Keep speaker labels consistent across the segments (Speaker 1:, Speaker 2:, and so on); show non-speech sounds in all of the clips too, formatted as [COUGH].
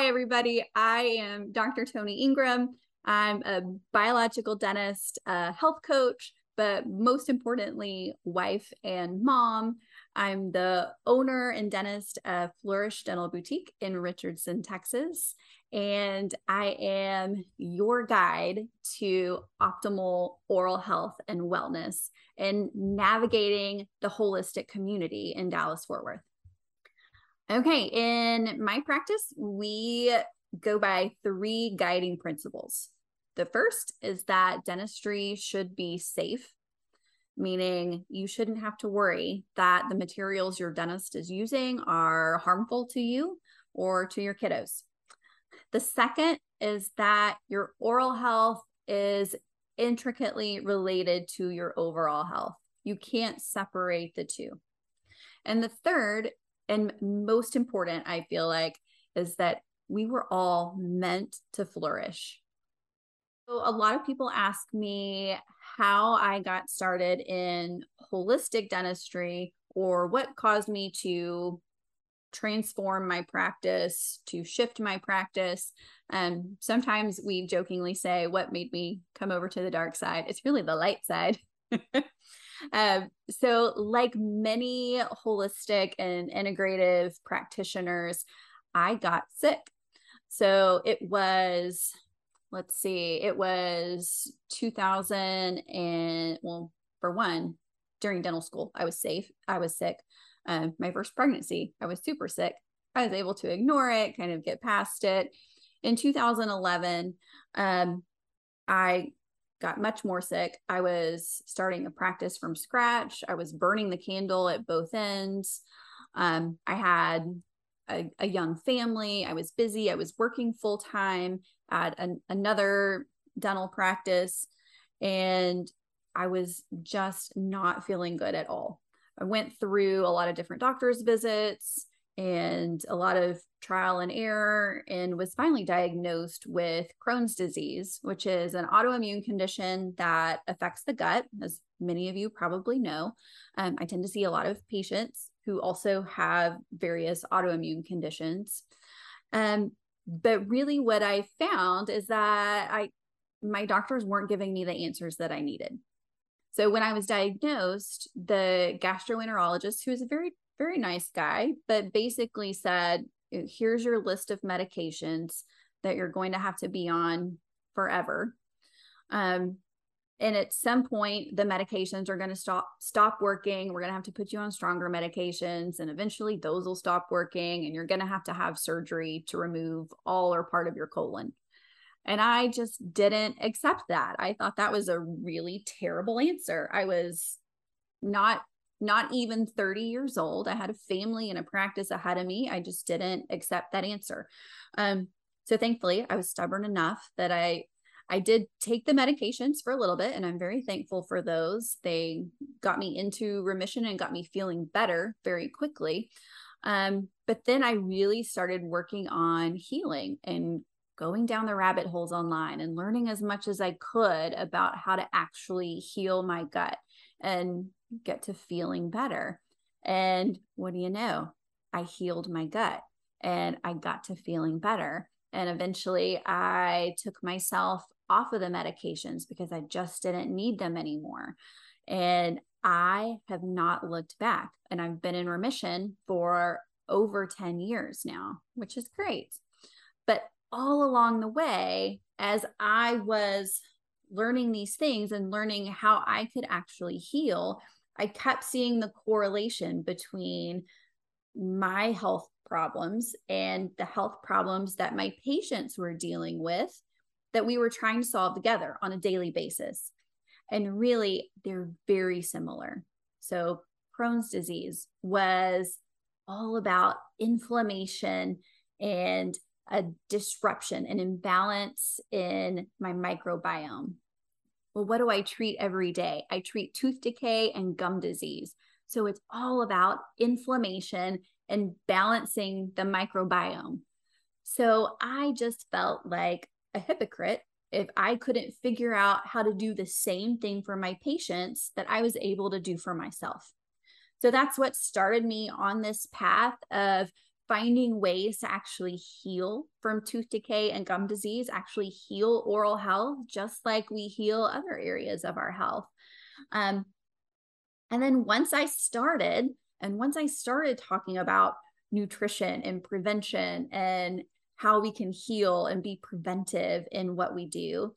Speaker 1: Hi, everybody. I am Dr. Tony Ingram. I'm a biological dentist, a health coach, but most importantly, wife and mom. I'm the owner and dentist of Flourish Dental Boutique in Richardson, Texas. And I am your guide to optimal oral health and wellness and navigating the holistic community in Dallas Fort Worth. Okay, in my practice, we go by three guiding principles. The first is that dentistry should be safe, meaning you shouldn't have to worry that the materials your dentist is using are harmful to you or to your kiddos. The second is that your oral health is intricately related to your overall health. You can't separate the two. And the third and most important, I feel like, is that we were all meant to flourish. So, a lot of people ask me how I got started in holistic dentistry or what caused me to transform my practice, to shift my practice. And sometimes we jokingly say, What made me come over to the dark side? It's really the light side. [LAUGHS] Um, so, like many holistic and integrative practitioners, I got sick. So it was, let's see, it was 2000 and well, for one, during dental school, I was safe. I was sick. Um, my first pregnancy, I was super sick. I was able to ignore it, kind of get past it. In 2011, um, I got much more sick. I was starting a practice from scratch. I was burning the candle at both ends. Um, I had a, a, young family. I was busy. I was working full time at an, another dental practice. And I was just not feeling good at all. I went through a lot of different doctor's visits and a lot of trial and error and was finally diagnosed with Crohn's disease, which is an autoimmune condition that affects the gut, as many of you probably know. Um, I tend to see a lot of patients who also have various autoimmune conditions. Um, but really, what I found is that I my doctors weren't giving me the answers that I needed. So when I was diagnosed, the gastroenterologist, who is a very very nice guy, but basically said, here's your list of medications that you're going to have to be on forever. Um, and at some point the medications are going to stop stop working. We're going to have to put you on stronger medications and eventually those will stop working and you're going to have to have surgery to remove all or part of your colon. And i just didn't accept that. I thought that was a really terrible answer. I was not not even 30 years old. I had a family and a practice ahead of me. I just didn't accept that answer. Um, so thankfully, I was stubborn enough that I I did take the medications for a little bit, and I'm very thankful for those. They got me into remission and got me feeling better very quickly. Um, but then I really started working on healing and going down the rabbit holes online and learning as much as I could about how to actually heal my gut. And get to feeling better. And what do you know? I healed my gut and I got to feeling better. And eventually I took myself off of the medications because I just didn't need them anymore. And I have not looked back. And I've been in remission for over 10 years now, which is great. But all along the way, as I was learning these things and learning how I could actually heal, I kept seeing the correlation between my health problems and the health problems that my patients were dealing with that we were trying to solve together on a daily basis. And really, they're very similar. So, Crohn's disease was all about inflammation and a disruption, an imbalance in my microbiome well, what do I treat every day? I treat tooth decay and gum disease. So it's all about inflammation and balancing the microbiome. So I just felt like a hypocrite if I couldn't figure out how to do the same thing for my patients that I was able to do for myself. So that's what started me on this path of finding ways to actually heal from tooth decay and gum disease, actually heal oral health, just like we heal other areas of our health. Um, and then once I started, and once I started talking about nutrition and prevention and how we can heal and be preventive in what we do,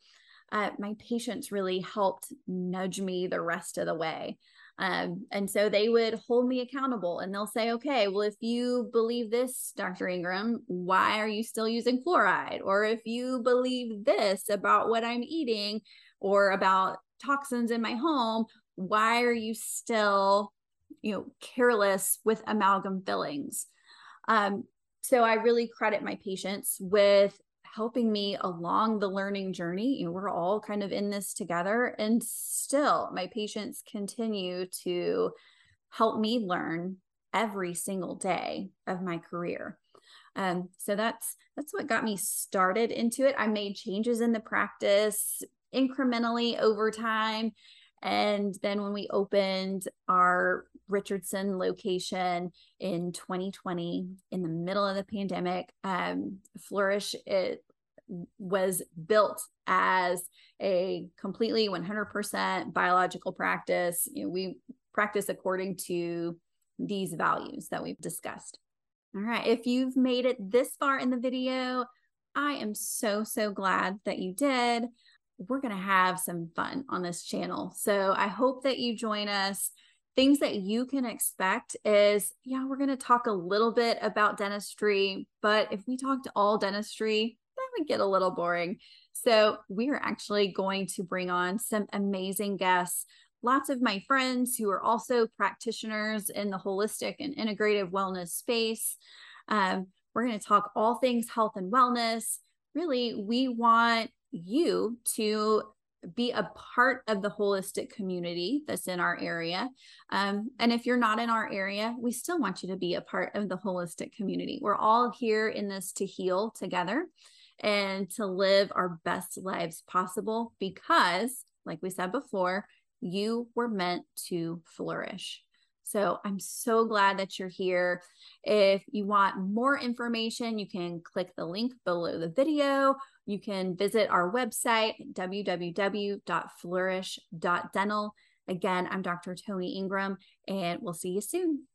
Speaker 1: uh, my patients really helped nudge me the rest of the way. Um, and so they would hold me accountable and they'll say, okay, well, if you believe this, Dr. Ingram, why are you still using fluoride? Or if you believe this about what I'm eating or about toxins in my home, why are you still, you know, careless with amalgam fillings? Um, so I really credit my patients with helping me along the learning journey. You know, we're all kind of in this together. And still, my patients continue to help me learn every single day of my career. Um, so that's that's what got me started into it. I made changes in the practice incrementally over time. And then when we opened our Richardson location in 2020 in the middle of the pandemic. Um, Flourish it was built as a completely 100% biological practice. You know, we practice according to these values that we've discussed. All right, if you've made it this far in the video, I am so, so glad that you did. We're going to have some fun on this channel. So I hope that you join us things that you can expect is yeah, we're going to talk a little bit about dentistry, but if we talked all dentistry, that would get a little boring. So, we are actually going to bring on some amazing guests. Lots of my friends who are also practitioners in the holistic and integrative wellness space. Um, we're going to talk all things health and wellness. Really, we want you to be a part of the holistic community that's in our area. Um, and if you're not in our area, we still want you to be a part of the holistic community. We're all here in this to heal together and to live our best lives possible because, like we said before, you were meant to flourish. So I'm so glad that you're here. If you want more information, you can click the link below the video you can visit our website, www.flourish.dental. Again, I'm Dr. Tony Ingram, and we'll see you soon.